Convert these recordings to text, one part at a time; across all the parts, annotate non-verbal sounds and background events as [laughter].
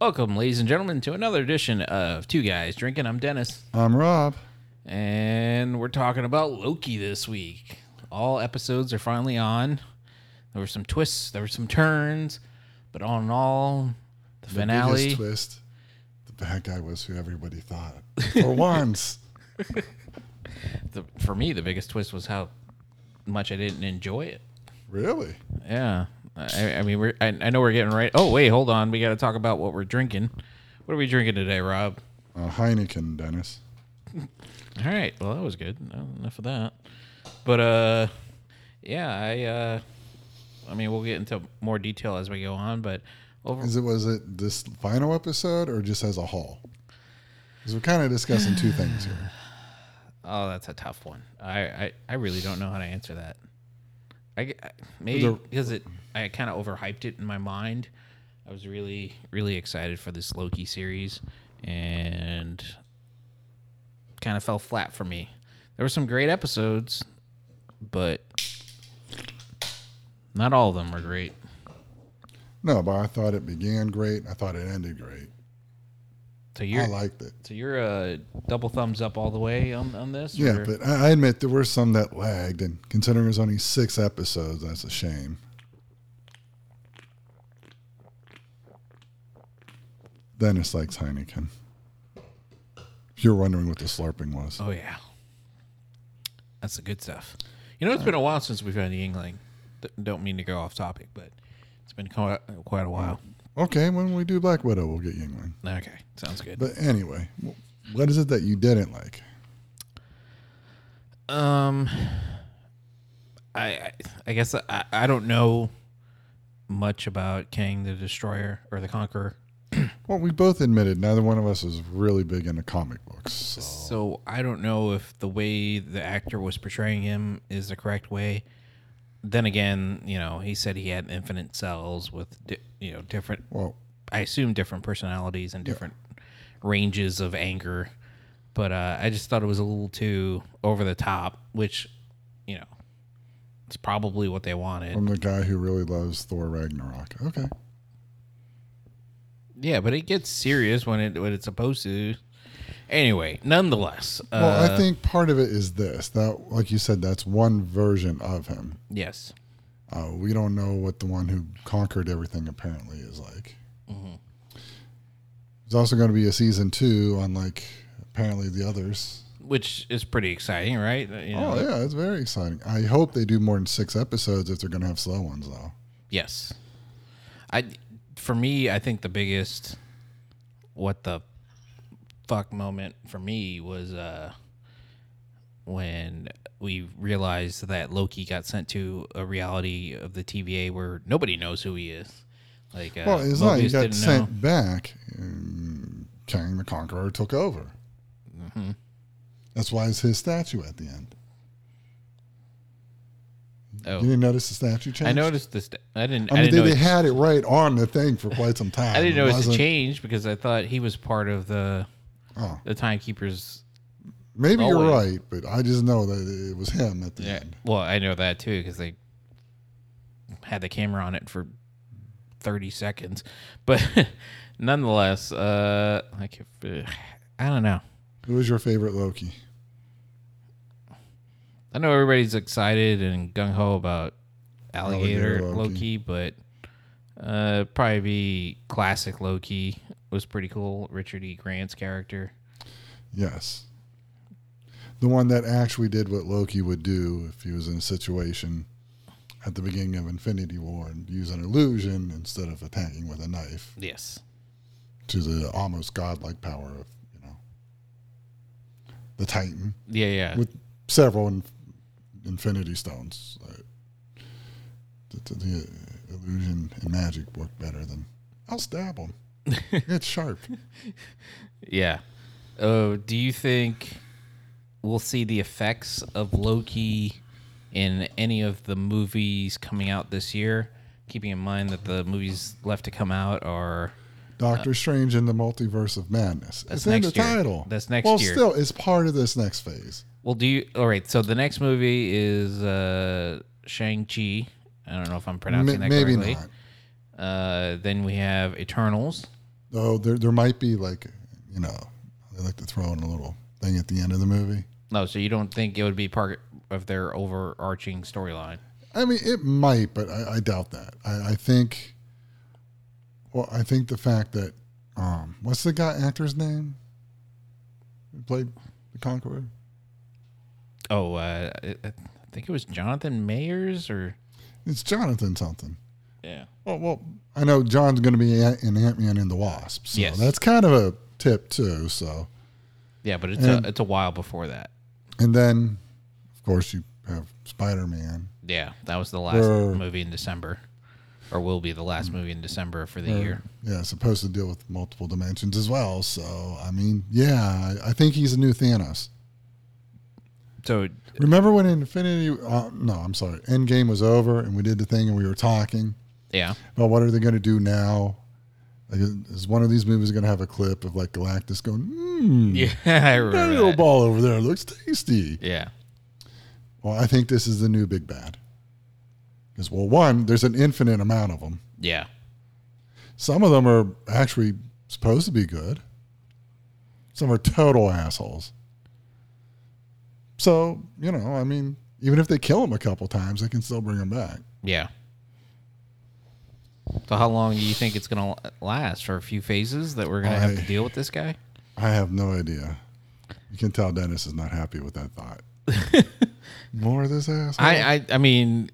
Welcome, ladies and gentlemen, to another edition of Two Guys Drinking. I'm Dennis, I'm Rob. and we're talking about Loki this week. All episodes are finally on. There were some twists, there were some turns, but all in all, the, The finale. biggest twist. The bad guy was who everybody thought. For [laughs] once. the, for me, the biggest twist was how much I didn't enjoy it. Really? Yeah, I, I mean, we're, I, I know we're getting right. Oh, wait, hold on. We got to talk about what we're drinking. What are we drinking today, Rob? Uh, Heineken, Dennis. [laughs] All right. Well, that was good. Enough of that. But uh, yeah, I uh, I mean, we'll get into more detail as we go on. But over, Is it was it this final episode or just as a whole? Because we're kind of discussing two things here. [sighs] oh, that's a tough one. I, I I really don't know how to answer that. I g- maybe because it I kind of overhyped it in my mind. I was really really excited for this Loki series, and kind of fell flat for me. There were some great episodes, but not all of them were great. No, but I thought it began great. I thought it ended great. So you're I liked it. so you're a double thumbs up all the way on on this. Yeah, or- but I admit there were some that lagged, and considering there's only six episodes, that's a shame. Dennis likes Heineken. If you're wondering what the slurping was. Oh yeah, that's the good stuff. You know, it's been a while since we've had Yuengling. D- Don't mean to go off topic, but it's been quite, quite a while. Okay, when we do Black Widow, we'll get Yuengling. Okay, sounds good. But anyway, what is it that you didn't like? Um, I I, I guess I, I don't know much about Kang the Destroyer or the Conqueror, [clears throat] Well, we both admitted neither one of us is really big into comic books. So. so I don't know if the way the actor was portraying him is the correct way. Then again, you know, he said he had infinite cells with di- you know different Well, I assume different personalities and different ranges of anger. But uh, I just thought it was a little too over the top, which, you know, it's probably what they wanted. from the guy who really loves Thor Ragnarok. Okay. yeah, but it gets serious when it when it's supposed to. Anyway, nonetheless, uh, Well, I think part of it is this that, like you said, that's one version of him. yes, Uh, we don't know what the one who conquered everything apparently is like. Mm-hmm. There's also going to be a season two, unlike apparently the others. which is pretty exciting, right? Uh, You know, oh yeah, it's very exciting. I hope they do more than six episodes if they're going to have slow ones though. Yes. I for me, I think the biggest what the fuck moment for me was uh when we realized that Loki got sent to a reality of the TVA where nobody knows who he is. Like uh, well, it's not. He got sent know. back. And Kang the Conqueror took over. Mm-hmm. That's why it's his statue at the end. Oh. You didn't notice the statue change? I noticed this. I didn't. I I, mean, didn't they, know they had it right on the thing for quite some [laughs] time. I didn't notice it changed because I thought he was part of the Oh, the timekeepers. maybe you're Always. right, but I just know that it was him at the Yeah. end. Well, I know that too because they had the camera on it for thirty seconds, [laughs] but nonetheless, uh, like if, uh, I don't know. Who was your favorite Loki? I know everybody's excited and gung ho about alligator, Alligator Loki. Loki. but uh, probably be classic Loki was pretty cool. Richard E. Grant's character. Yes. The one that actually did what Loki would do if he was in a situation at the beginning of Infinity War and use an illusion instead of attacking with a knife Yes. to the almost godlike power of, you know, the Titan Yeah, yeah. with several in, Infinity Stones. Uh, the, the, the illusion and magic work better than I'll stab him. [laughs] it's sharp. Yeah. Uh, do you think we'll see the effects of Loki in any of the movies coming out this year? Keeping in mind that the movies left to come out are Doctor Strange in the Multiverse of Madness. That's It's in the next year. title. That's next well, year. still, it's part of this next phase. well. Do you? All right. So the next movie is uh, Shang Chi. I don't know if I'm pronouncing M- that maybe correctly. not. Uh, then we have Eternals. Though there there might be like you know they like to throw in a little thing at the end of the movie. No, so you don't think it would be part of their overarching storyline? I mean, it might, but I, I doubt that. I, I think. Well, I think the fact that um, what's the guy actor's name? Who played the Conqueror? Oh, uh, I I think it was Jonathan Mayers or It's Jonathan something. Yeah. Well, well, I know John's going to be in Ant Man and the Wasp, so Yes. that's kind of a tip too. So, Yeah, but it's And- a, it's a while before that. and then, of course, you have Spider Man. Yeah, that was the last Where- movie in December, or will be the last movie in December for the year. Yeah, supposed to deal with multiple dimensions as well. So, I mean, yeah, I, I think he's a new Thanos. So Remember when Infinity? Uh, no, I'm sorry. Endgame was over, and we did the thing, and we were talking yeah, about what are they going to do now. Like, is one of these movies going to have a clip of like Galactus going, "Hmm, [laughs] yeah, I that little ball over there looks tasty." Yeah, Well, I think this is the new big bad. Because well, one, there's an infinite amount of them. yeah. Some of them are actually supposed to be good. Some are total assholes. So you know, I mean, even if they kill him a couple times, they can still bring him back. Yeah. So how long do you think it's gonna last? For a few phases that we're gonna have to deal with this guy? I have no idea. You can tell Dennis is not happy with that thought. [laughs] More of this ass. I, I I mean,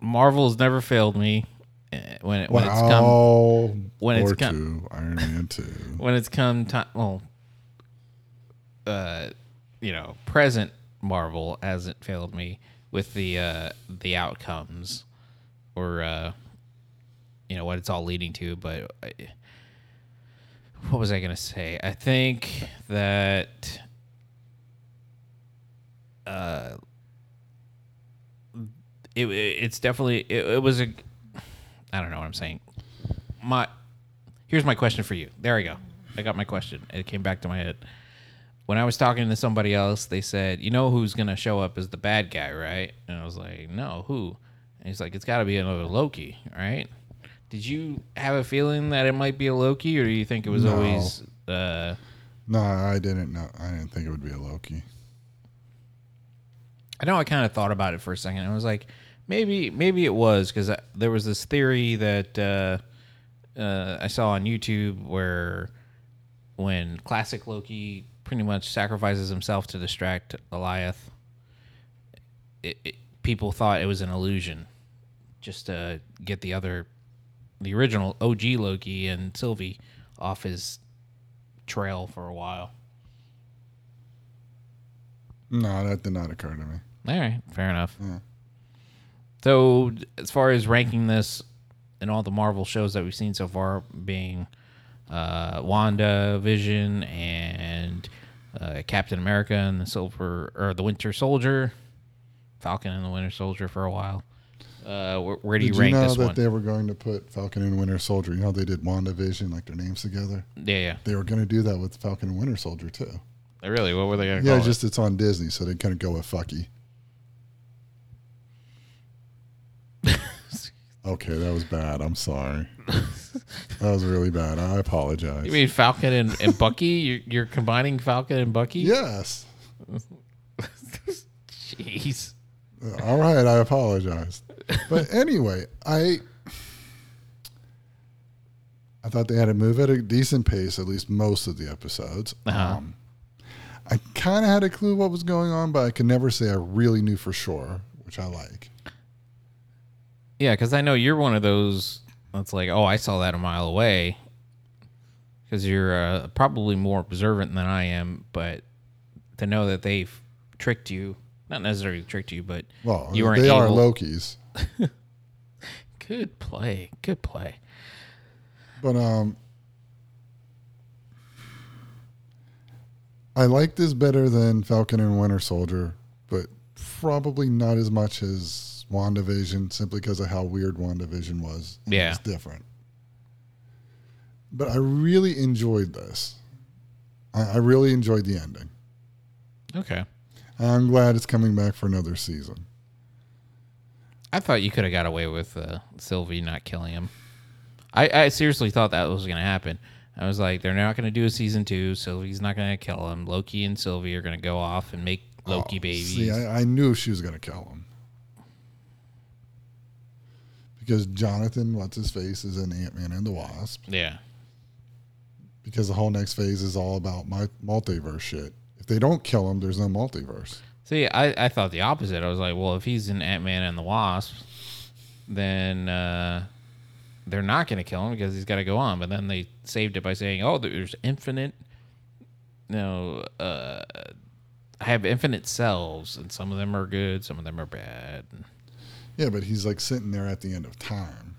Marvel's never failed me eh, when it, when it's come when it's come- two, Iron Man two. [laughs] when it's come time. Well, uh, you know, present Marvel hasn't failed me with the uh the outcomes or uh you know what it's all leading to. But I, what was I gonna say? I think that uh, it it's definitely it, it was a. I don't know what I'm saying. My here's my question for you. There we go. I got my question. It came back to my head. When I was talking to somebody else, they said, "You know who's gonna show up as the bad guy, right?" And I was like, "No, who?" And he's like, "It's got to be another Loki, right?" Did you have a feeling that it might be a Loki, or do you think it was No. always? Uh, No, I didn't know. I didn't think it would be a Loki. I know I kind of thought about it for a second. I was like, maybe, maybe it was because there was this theory that uh, uh, I saw on YouTube where when classic Loki pretty much sacrifices himself to distract Goliath, it, it, people thought it was an illusion, just to get the other, the original OG Loki and Sylvie off his trail for a while. No, that did not occur to me. All right, fair enough. Yeah. So, as far as ranking this and all the Marvel shows that we've seen so far, being uh, Wanda, Vision, and uh, Captain America and the Silver or the Winter Soldier, Falcon and the Winter Soldier for a while. Uh, where, where do Did you you rank know this that one? they were going to put Falcon and Winter Soldier? You know they did WandaVision, like their names together. yeah, yeah. They were going to do that with Falcon and Winter Soldier too. Really, what were they going to Yeah, call it? just it's on Disney, so they kind of go with fucky. [laughs] okay, that was bad. I'm sorry. that was really bad. I apologize. You mean Falcon and, and Bucky? [laughs] You're, you're combining Falcon and Bucky? yes. [laughs] Jeez. All right, I apologize. But anyway, I I thought they had to move at a decent pace, at least most of the episodes. Uh-huh. Um, I kind of had a clue what was going on, but I could never say I really knew for sure, which I like. Yeah, because I know you're one of those that's like, oh, I saw that a mile away. Because you're uh, probably more observant than I am, but to know that they've tricked you, not necessarily tricked you, but Well, you weren't they are Loki's, [laughs] Good play, good play. but um, I like this better than Falcon and Winter Soldier, but probably not as much as WandaVision, simply because of how weird WandaVision was. Yeah. was different. But I really enjoyed this. I, I really enjoyed the ending. Okay. I'm glad it's coming back for another season. I thought you could have got away with uh, Sylvie not killing him. I, I seriously thought that was going to happen. I was like, they're not going to do a season two. Sylvie's not going to kill him. Loki and Sylvie are going to go off and make Loki Oh, babies. See, I, I knew she was going to kill him. Because Jonathan, what's his face, is in Ant Man and the Wasp. yeah. Because the whole next phase is all about my multiverse shit. If they don't kill him, there's no multiverse. See, I, I thought the opposite. I was like, well, if he's in Ant Man and the Wasp, then uh, they're not going to kill him because he's got to go on. But then they saved it by saying, oh, there's infinite, you know, uh, I have infinite selves, and some of them are good, some of them are bad. Yeah, but he's like sitting there at the end of time.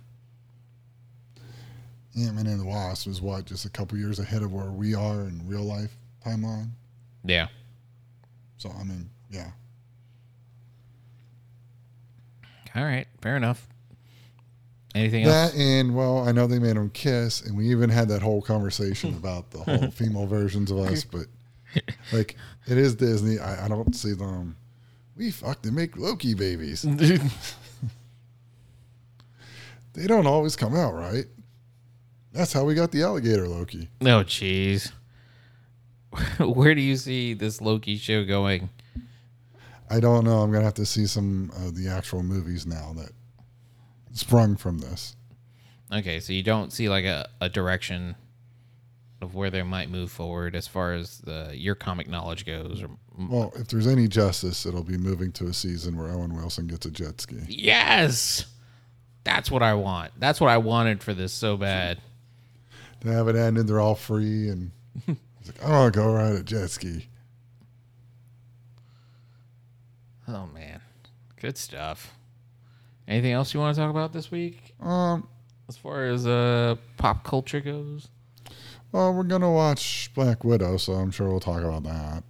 Ant Man and the Wasp is what, just a couple years ahead of where we are in real life timeline? Yeah. So, I mean, yeah. All right. Fair enough. Anything else? That and well, I know they made them kiss, and we even had that whole conversation [laughs] about the whole female versions of us. But [laughs] like, it is Disney. I, I don't see them. We fucked and make Loki babies. [laughs] They don't always come out right. That's how we got the alligator Loki. Oh, jeez. Where do you see this Loki show going? I don't know. I'm gonna have to see some of the actual movies now that sprung from this. Okay, so you don't see like a, a direction of where they might move forward as far as the your comic knowledge goes. Or Well, if there's any justice, it'll be moving to a season where Owen Wilson gets a jet ski. yes, that's what I want. That's what I wanted for this so bad. To have it end and they're all free, and [laughs] like, I want to go ride a jet ski. Oh man, good stuff. Anything else you want to talk about this week Um, as far as uh pop culture goes? well, we're gonna watch Black Widow, so I'm sure we'll talk about that.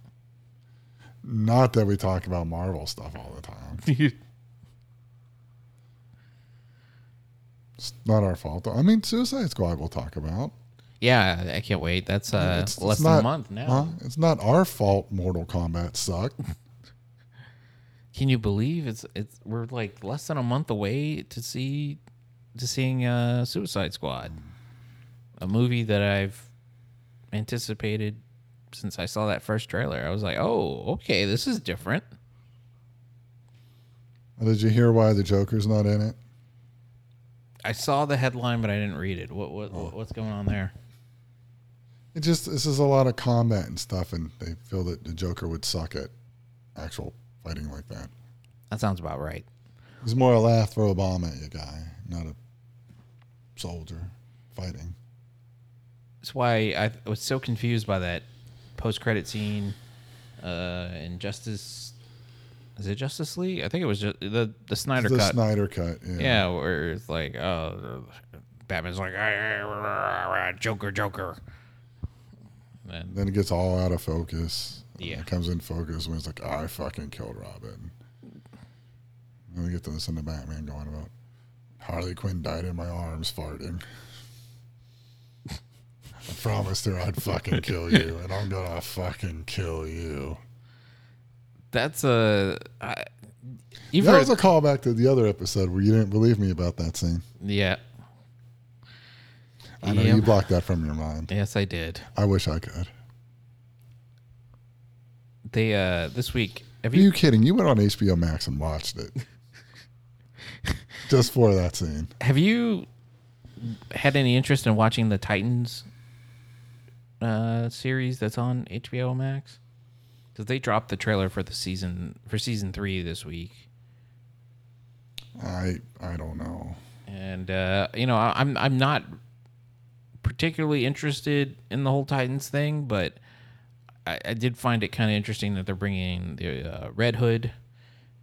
Not that we talk about Marvel stuff all the time. [laughs] It's not our fault. Though. I mean, Suicide Squad we'll talk about. yeah, I can't wait. That's uh It's- it's less than not- a month now. Huh? It's not our fault. Mortal Kombat sucked. [laughs] Can you believe it's it's we're like less than a month away to see to seeing uh Suicide Squad. A movie that I've anticipated since I saw that first trailer. I was like, "Oh, okay, this is different." Did you hear why the Joker's not in it? I saw the headline but I didn't read it. What what what's going on there? It just this is a lot of combat and stuff, and they feel that the Joker would suck at actual fighting like that. That sounds about right. He's more a laugh throw a bomb at you guy, not a soldier fighting. That's why I was so confused by that post-credit scene uh in Justice is it Justice League? I think it was just the the Snyder the cut. Snyder cut, yeah. Yeah, where it's like, oh, Batman's like, Joker, Joker. And Then it gets all out of focus. Yeah. It comes in focus when it's like, I fucking killed Robin. And we get to listen to Batman going about Harley Quinn died in my arms farting. I promised her I'd fucking kill you, and I'm gonna fucking kill you. that's a. I, you've That heard, was a callback to the other episode where you didn't believe me about that scene. yeah. I know Yep. you blocked that from your mind. Yes, I did. I wish I could. They uh this week. Have Are you? you kidding? You went on HBO Max and watched it [laughs] just for that scene. Have you had any interest in watching the Titans uh series that's on HBO Max? Because they dropped the trailer for the season for season three this week. I I don't know. and uh, you know I- I'm I'm not particularly interested in the whole Titans thing, but I, I did find it kind of interesting that they're bringing the uh, Red Hood,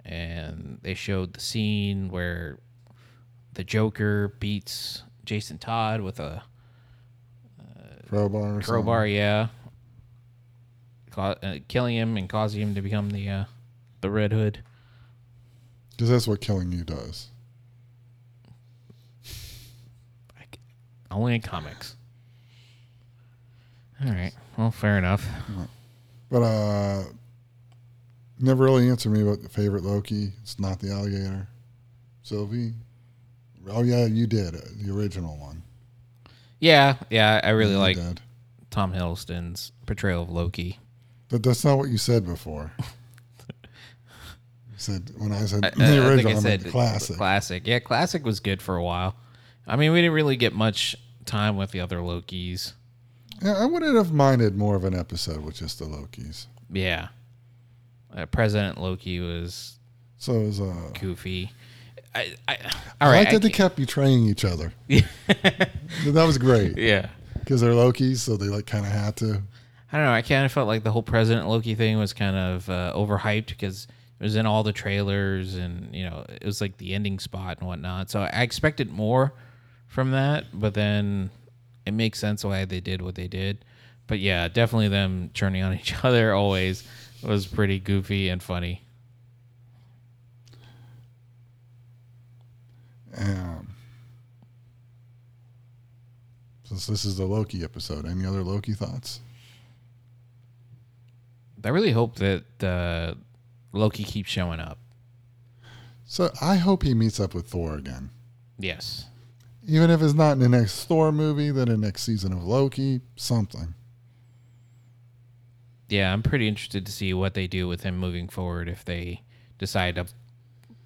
and they showed the scene where the Joker beats Jason Todd with a Crowbar. Or crowbar, yeah, Ca- uh, killing him and causing him to become the uh, the Red Hood. Because that's what killing you does. Only in comics. All right. Well, fair enough. But uh, never really answered me about the favorite Loki. It's not the alligator. Sylvie. Oh yeah, you did uh, the original one. Yeah, yeah, I really He like did. Tom Hiddleston's portrayal of Loki. But that's not what you said before. you said when I said I, [laughs] the I- I think original, I I said classic. Classic, yeah, classic was good for a while. I mean, we didn't really get much time with the other Lokis. Yeah, I wouldn't have minded more of an episode with just the Lokis. Yeah, uh, President Loki was So it was uh, goofy. I, I, I all right, like that they kept betraying each other. [laughs] that was great yeah. because they're Lokis, so they like kind of had to. I don't know. I kind of felt like the whole President Loki thing was kind of uh, overhyped because it was in all the trailers and you know it was like the ending spot and whatnot. So I expected more from that, but then it makes sense why they did what they did. But yeah, definitely them turning on [laughs] each other always was pretty goofy and funny. Um, since this is the Loki episode, any other Loki thoughts? I really hope that uh, Loki keeps showing up. So I hope he meets up with Thor again. Yes. Even if it's not in the next Thor movie, then the next season of Loki, something. Yeah, I'm pretty interested to see what they do with him moving forward if they decide to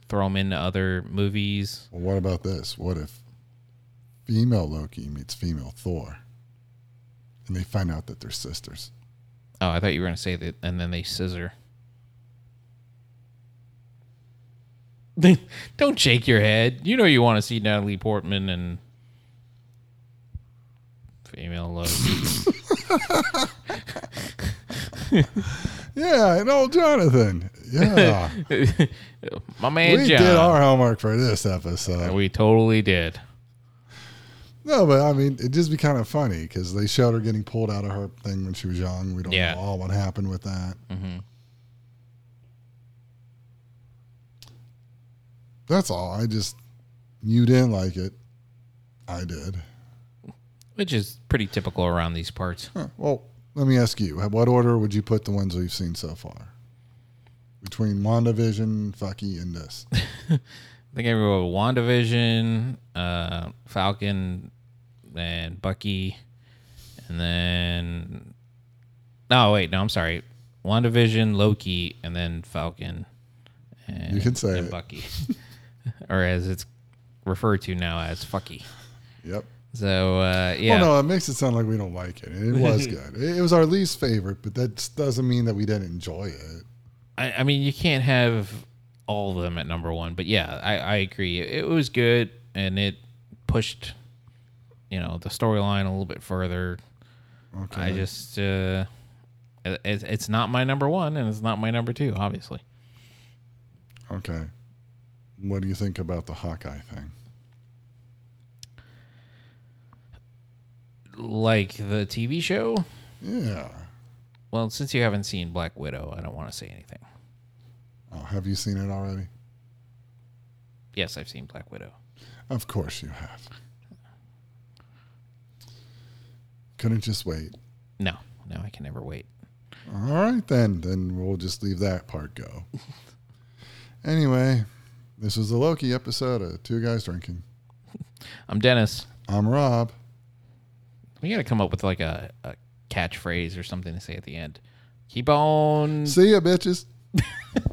throw him into other movies. Well, what about this? What if female Loki meets female Thor? And they find out that they're sisters. Oh, I thought you were going to say that, and then they scissor. [laughs] Don't shake your head. You know you want to see Natalie Portman and female love. [laughs] Yeah, and old Jonathan. Yeah. [laughs] My man we John. did our homework for this episode. we totally did. No, but I mean, it'd just be kind of funny because they showed her getting pulled out of her thing when she was young. We don't Yeah. know all what happened with that. hmm That's all. I just, you didn't like it. I did. Which is pretty typical around these parts. Huh. Well, let me ask you: What order would you put the ones we've seen so far? Between WandaVision, Fucky, and this. [laughs] I think I wrote WandaVision, uh, Falcon, and Bucky, and then. No, wait, no, I'm sorry. WandaVision, Loki, and then Falcon. And, You can say and. Bucky, [laughs] or as it's referred to now as Fucky. Yep. So uh, yeah, Well, no, it makes it sound like we don't like it. It was [laughs] good. It was our least favorite, but that doesn't mean that we didn't enjoy it. I, I mean, you can't have all of them at number one, but yeah, I, I agree. It, it was good, and it pushed, you know, the storyline a little bit further. Okay. I just, uh, it, it's not my number one, and it's not my number two, obviously. Okay. What do you think about the Hawkeye thing? Like the TV show. Yeah. Well, since you haven't seen Black Widow, I don't want to say anything. Oh, have you seen it already? Yes, I've seen Black Widow. Of course you have. Couldn't just wait. No, no, I can never wait. All right, then. Then we'll just leave that part go. [laughs] anyway, this is the Loki episode of Two Guys Drinking. [laughs] I'm Dennis. I'm Rob. We got to come up with like a, a catchphrase or something to say at the end. Keep on. See ya, bitches. [laughs]